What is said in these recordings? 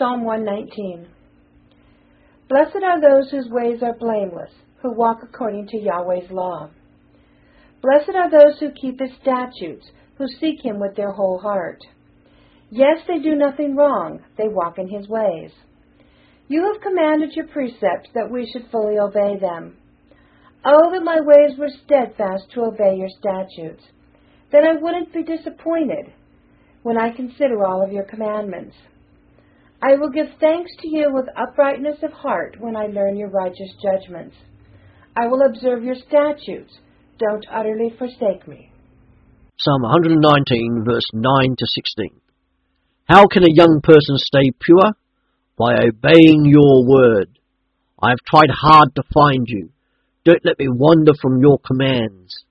Psalm 119. Blessed are those whose ways are blameless, who walk according to Yahweh's law. Blessed are those who keep his statutes, who seek him with their whole heart. Yes, they do nothing wrong, they walk in his ways. You have commanded your precepts that we should fully obey them. Oh, that my ways were steadfast to obey your statutes. Then I wouldn't be disappointed when I consider all of your commandments. I will give thanks to you with uprightness of heart when I learn your righteous judgments. I will observe your statutes. Don't utterly forsake me. Psalm 119, verse 9 to 16. How can a young person stay pure? By obeying your word. I have tried hard to find you. Don't let me wander from your commands.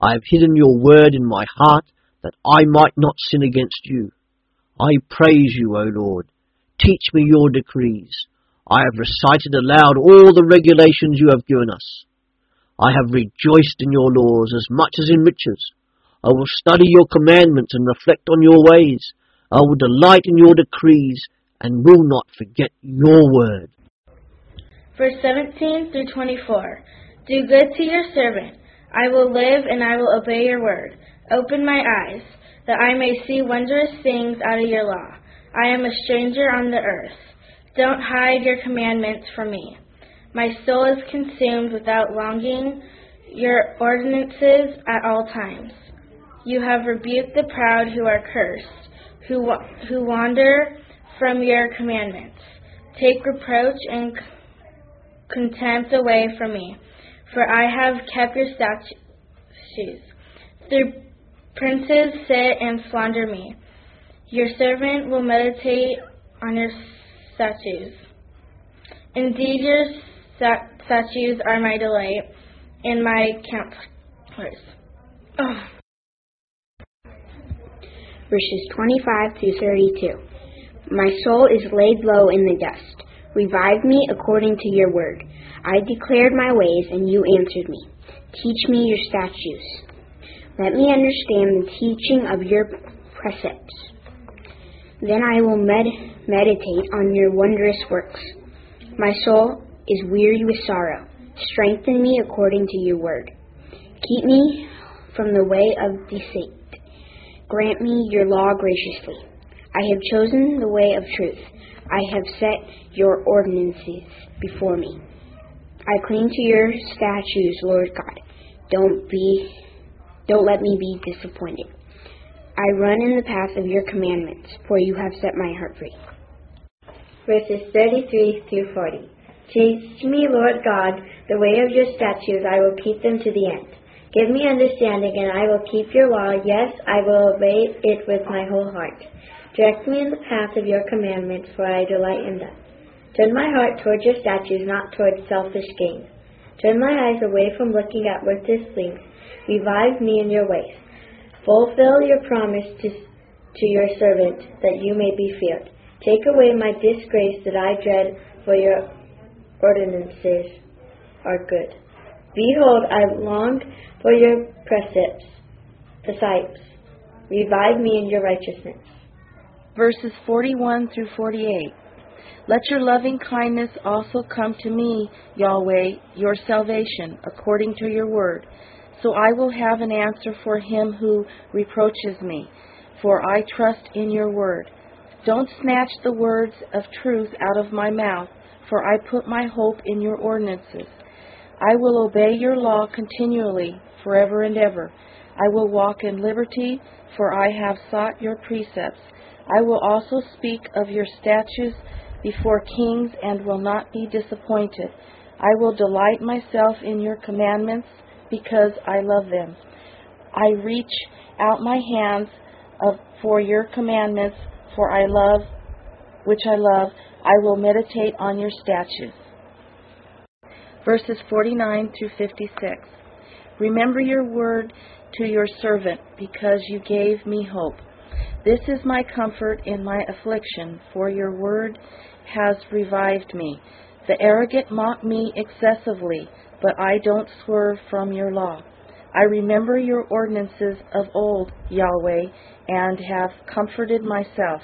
I have hidden your word in my heart that I might not sin against you. I praise you, O Lord. Teach me your decrees. I have recited aloud all the regulations you have given us. I have rejoiced in your laws as much as in riches. I will study your commandments and reflect on your ways. I will delight in your decrees and will not forget your word. Verse 17 through 24. Do good to your servant. I will live and I will obey your word. Open my eyes, that I may see wondrous things out of your law. I am a stranger on the earth. Don't hide your commandments from me. My soul is consumed without longing your ordinances at all times. You have rebuked the proud who are cursed, who, who wander from your commandments. Take reproach and contempt away from me, for I have kept your statutes. Through princes sit and slander me. Your servant will meditate on your statutes. Indeed, your statutes are my delight and my counselors. Oh. Verses 25 through 32. My soul is laid low in the dust. Revive me according to your word. I declared my ways, and you answered me. Teach me your statutes. Let me understand the teaching of your precepts. Then I will med- meditate on your wondrous works. My soul is weary with sorrow. Strengthen me according to your word. Keep me from the way of deceit. Grant me your law graciously. I have chosen the way of truth. I have set your ordinances before me. I cling to your statutes, Lord God. Don't be don't let me be disappointed. I run in the path of your commandments, for you have set my heart free. Verses 33 through 40. Teach me, Lord God, the way of your statutes. I will keep them to the end. Give me understanding, and I will keep your law. Yes, I will obey it with my whole heart. Direct me in the path of your commandments, for I delight in them. Turn my heart toward your statutes, not toward selfish gain. Turn my eyes away from looking at worthless things Revive me in your ways. Fulfill your promise to, to your servant, that you may be feared. Take away my disgrace that I dread, for your ordinances are good. Behold, I long for your precepts, precepts. Revive me in your righteousness. Verses 41 through 48. Let your loving kindness also come to me, Yahweh, your salvation, according to your word. So I will have an answer for him who reproaches me, for I trust in your word. Don't snatch the words of truth out of my mouth, for I put my hope in your ordinances. I will obey your law continually, forever and ever. I will walk in liberty, for I have sought your precepts. I will also speak of your statutes before kings and will not be disappointed. I will delight myself in your commandments because I love them. I reach out my hands of, for your commandments, for I love, which I love. I will meditate on your statutes. Verses 49 through 56. Remember your word to your servant, because you gave me hope. This is my comfort in my affliction, for your word has revived me. The arrogant mock me excessively, but I don't swerve from your law. I remember your ordinances of old, Yahweh, and have comforted myself.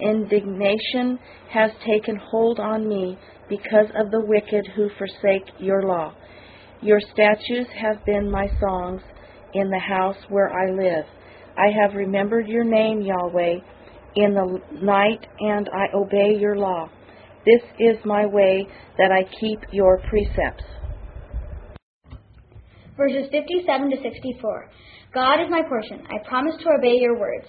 Indignation has taken hold on me because of the wicked who forsake your law. Your statutes have been my songs in the house where I live. I have remembered your name, Yahweh, in the night, and I obey your law. This is my way that I keep your precepts. Verses 57 to 64. God is my portion. I promise to obey your words.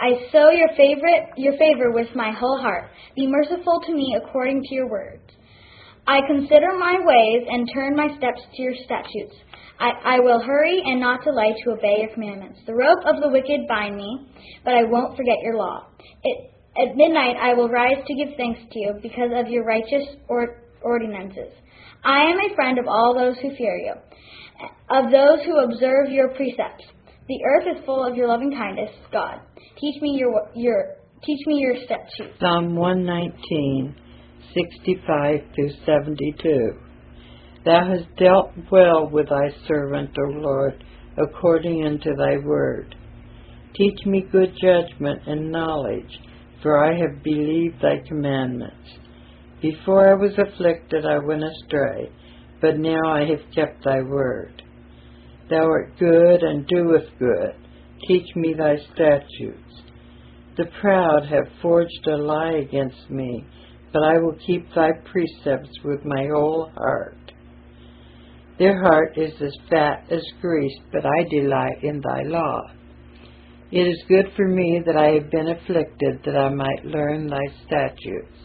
I sow your favorite your favor with my whole heart. Be merciful to me according to your words. I consider my ways and turn my steps to your statutes. I, I will hurry and not delay to obey your commandments. The rope of the wicked bind me, but I won't forget your law. It, at midnight I will rise to give thanks to you because of your righteous or, ordinances. I am a friend of all those who fear you, of those who observe your precepts. The earth is full of your loving kindness, God. Teach me your your teach me your statutes. Psalm 119, 65 through 72. Thou hast dealt well with thy servant, O Lord, according unto thy word. Teach me good judgment and knowledge, for I have believed thy commandments. Before I was afflicted, I went astray, but now I have kept thy word. Thou art good and doest good. Teach me thy statutes. The proud have forged a lie against me, but I will keep thy precepts with my whole heart. Their heart is as fat as grease, but I delight in thy law. It is good for me that I have been afflicted, that I might learn thy statutes.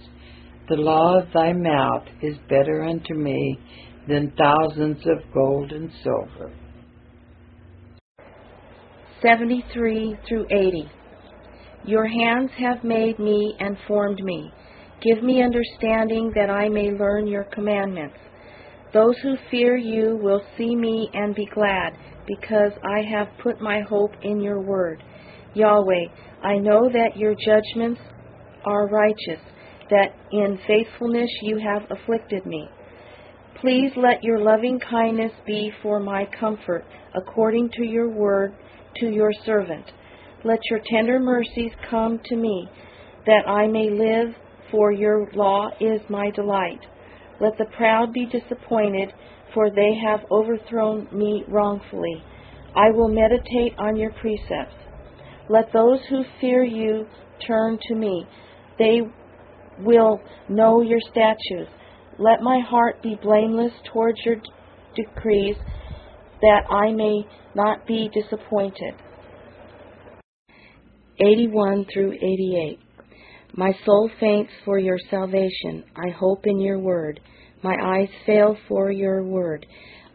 The law of thy mouth is better unto me than thousands of gold and silver. 73 through 80. Your hands have made me and formed me. Give me understanding that I may learn your commandments. Those who fear you will see me and be glad, because I have put my hope in your word. Yahweh, I know that your judgments are righteous, that in faithfulness you have afflicted me. Please let your loving kindness be for my comfort, according to your word to your servant. Let your tender mercies come to me, that I may live, for your law is my delight. Let the proud be disappointed, for they have overthrown me wrongfully. I will meditate on your precepts. Let those who fear you turn to me. They will know your statutes. Let my heart be blameless towards your decrees, that I may not be disappointed. 81 through 88. My soul faints for your salvation. I hope in your word. My eyes fail for your word.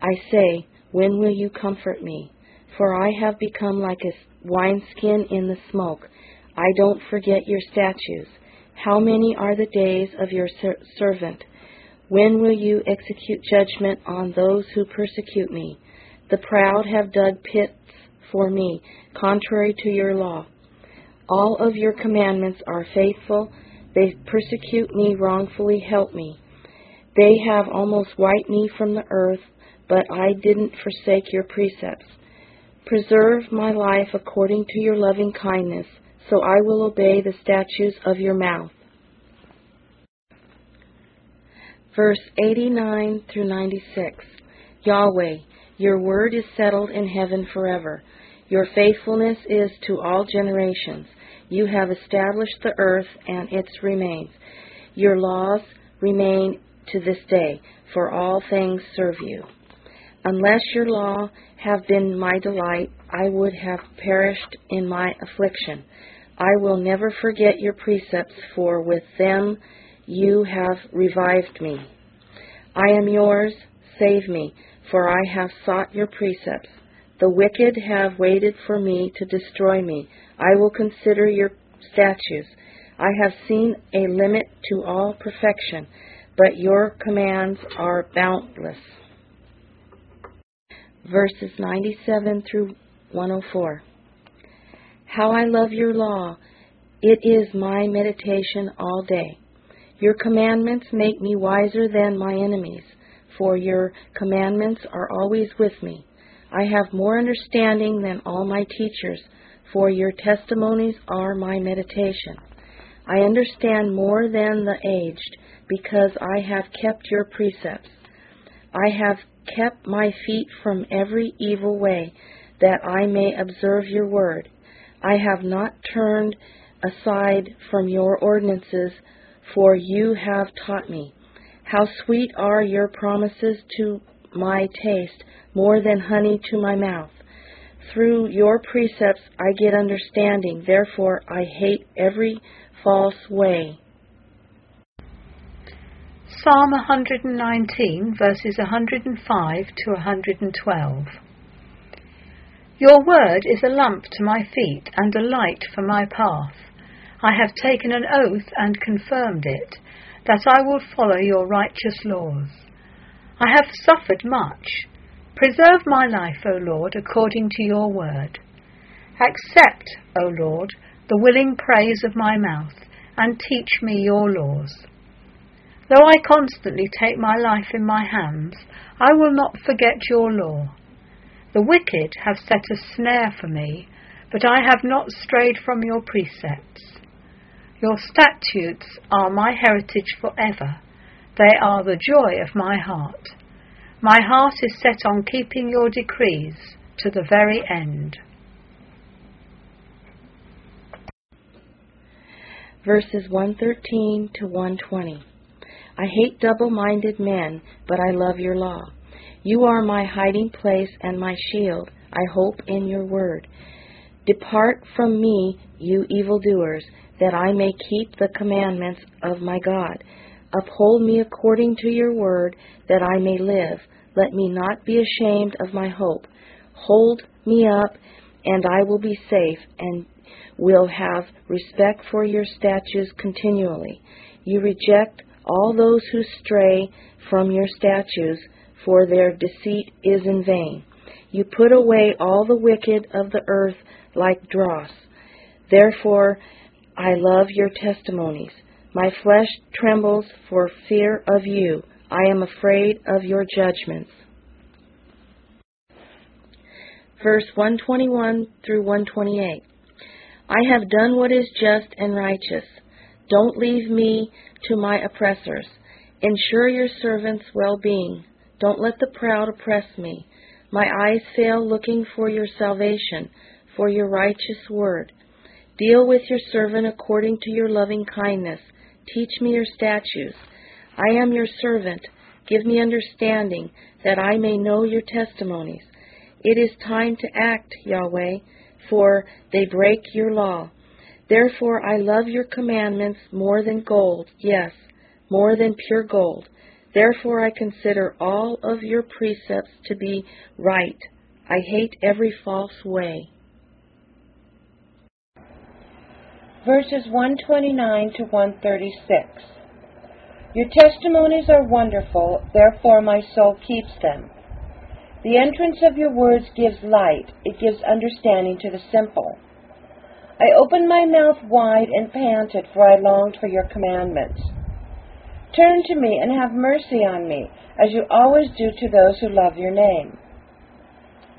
I say, When will you comfort me? For I have become like a wineskin in the smoke. I don't forget your statutes. How many are the days of your ser- servant? When will you execute judgment on those who persecute me? The proud have dug pits for me, contrary to your law. All of your commandments are faithful. They persecute me wrongfully. Help me. They have almost wiped me from the earth, but I didn't forsake your precepts. Preserve my life according to your loving kindness, so I will obey the statutes of your mouth. Verse 89 through 96 Yahweh, your word is settled in heaven forever. Your faithfulness is to all generations. You have established the earth and its remains. Your laws remain to this day, for all things serve you. Unless your law have been my delight, I would have perished in my affliction. I will never forget your precepts, for with them you have revived me. I am yours, save me, for I have sought your precepts. The wicked have waited for me to destroy me. I will consider your statutes. I have seen a limit to all perfection, but your commands are boundless. Verses 97 through 104. How I love your law. It is my meditation all day. Your commandments make me wiser than my enemies, for your commandments are always with me. I have more understanding than all my teachers, for your testimonies are my meditation. I understand more than the aged, because I have kept your precepts. I have kept my feet from every evil way, that I may observe your word. I have not turned aside from your ordinances, for you have taught me. How sweet are your promises to my taste, more than honey to my mouth. Through your precepts I get understanding, therefore I hate every false way. Psalm 119, verses 105 to 112. Your word is a lamp to my feet and a light for my path. I have taken an oath and confirmed it, that I will follow your righteous laws. I have suffered much. Preserve my life, O Lord, according to your word. Accept, O Lord, the willing praise of my mouth, and teach me your laws. Though I constantly take my life in my hands, I will not forget your law. The wicked have set a snare for me, but I have not strayed from your precepts. Your statutes are my heritage forever. They are the joy of my heart. My heart is set on keeping your decrees to the very end. Verses 113 to 120. I hate double minded men, but I love your law. You are my hiding place and my shield. I hope in your word. Depart from me, you evildoers, that I may keep the commandments of my God. Uphold me according to your word, that I may live. Let me not be ashamed of my hope. Hold me up, and I will be safe, and will have respect for your statutes continually. You reject all those who stray from your statutes, for their deceit is in vain. You put away all the wicked of the earth like dross. Therefore, I love your testimonies. My flesh trembles for fear of you. I am afraid of your judgments. Verse 121 through 128. I have done what is just and righteous. Don't leave me to my oppressors. Ensure your servant's well being. Don't let the proud oppress me. My eyes fail looking for your salvation, for your righteous word. Deal with your servant according to your loving kindness. Teach me your statutes. I am your servant. Give me understanding, that I may know your testimonies. It is time to act, Yahweh, for they break your law. Therefore I love your commandments more than gold, yes, more than pure gold. Therefore I consider all of your precepts to be right. I hate every false way. Verses 129 to 136. Your testimonies are wonderful, therefore my soul keeps them. The entrance of your words gives light, it gives understanding to the simple. I opened my mouth wide and panted, for I longed for your commandments. Turn to me and have mercy on me, as you always do to those who love your name.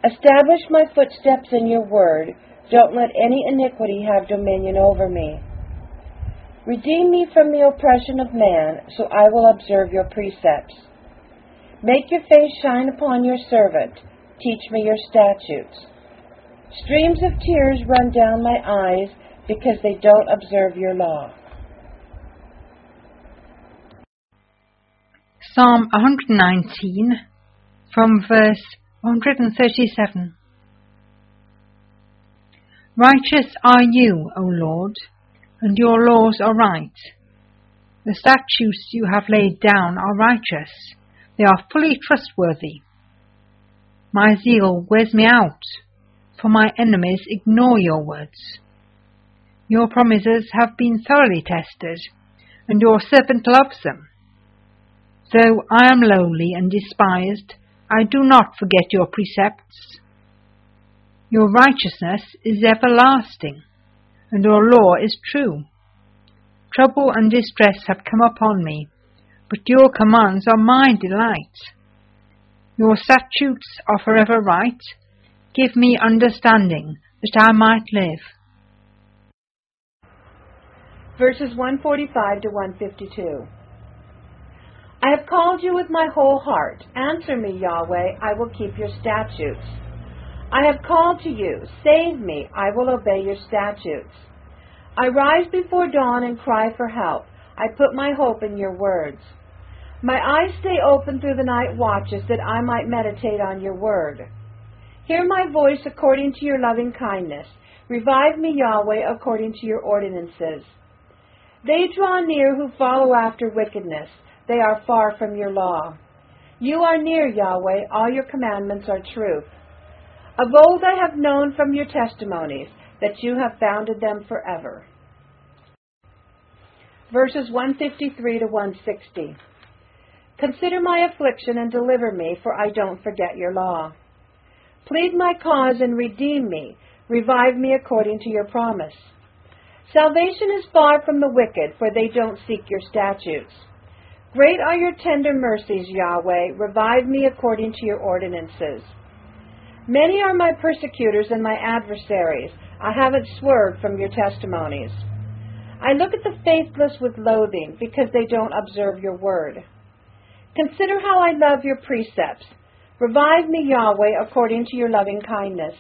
Establish my footsteps in your word. Don't let any iniquity have dominion over me. Redeem me from the oppression of man, so I will observe your precepts. Make your face shine upon your servant. Teach me your statutes. Streams of tears run down my eyes because they don't observe your law. Psalm 119 from verse 137. Righteous are you, O Lord, and your laws are right. The statutes you have laid down are righteous, they are fully trustworthy. My zeal wears me out, for my enemies ignore your words. Your promises have been thoroughly tested, and your servant loves them. Though I am lowly and despised, I do not forget your precepts. Your righteousness is everlasting and your law is true. Trouble and distress have come upon me, but your commands are my delight. Your statutes are forever right. Give me understanding, that I might live. verses 145 to 152. I have called you with my whole heart. Answer me, Yahweh, I will keep your statutes. I have called to you. Save me, I will obey your statutes. I rise before dawn and cry for help. I put my hope in your words. My eyes stay open through the night watches that I might meditate on your word. Hear my voice according to your loving kindness. Revive me, Yahweh, according to your ordinances. They draw near who follow after wickedness. They are far from your law. You are near, Yahweh. All your commandments are truth. Of old I have known from your testimonies that you have founded them forever. Verses 153 to 160. Consider my affliction and deliver me, for I don't forget your law. Plead my cause and redeem me. Revive me according to your promise. Salvation is far from the wicked, for they don't seek your statutes. Great are your tender mercies, Yahweh. Revive me according to your ordinances. Many are my persecutors and my adversaries. I haven't swerved from your testimonies. I look at the faithless with loathing because they don't observe your word. Consider how I love your precepts. Revive me, Yahweh, according to your loving kindness.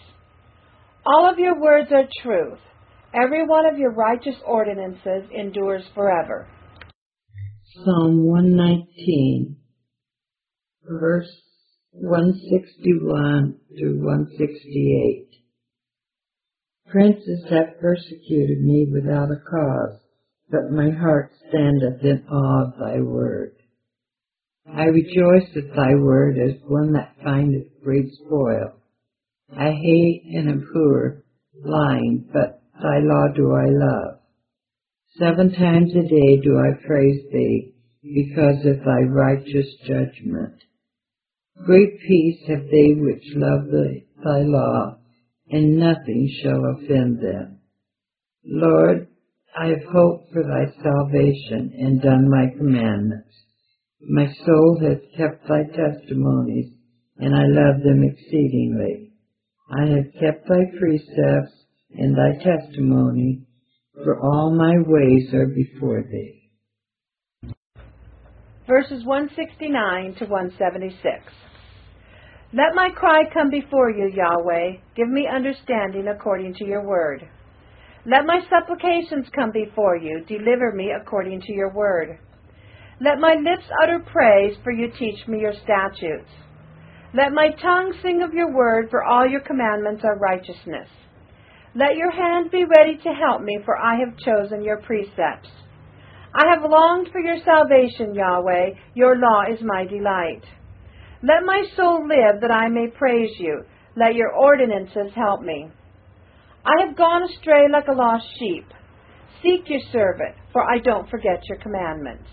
All of your words are truth. Every one of your righteous ordinances endures forever. Psalm 119, verse 161 to 168. Princes have persecuted me without a cause, but my heart standeth in awe of thy word. I rejoice at thy word as one that findeth great spoil. I hate and abhor lying, but thy law do I love. Seven times a day do I praise thee because of thy righteous judgment. Great peace have they which love thy law, and nothing shall offend them. Lord, I have hoped for thy salvation and done my commandments. My soul has kept thy testimonies, and I love them exceedingly. I have kept thy precepts and thy testimony, for all my ways are before thee. Verses 169 to 176. Let my cry come before you, Yahweh. Give me understanding according to your word. Let my supplications come before you. Deliver me according to your word. Let my lips utter praise, for you teach me your statutes. Let my tongue sing of your word, for all your commandments are righteousness. Let your hand be ready to help me, for I have chosen your precepts. I have longed for your salvation, Yahweh. Your law is my delight. Let my soul live that I may praise you. Let your ordinances help me. I have gone astray like a lost sheep. Seek your servant, for I don't forget your commandments.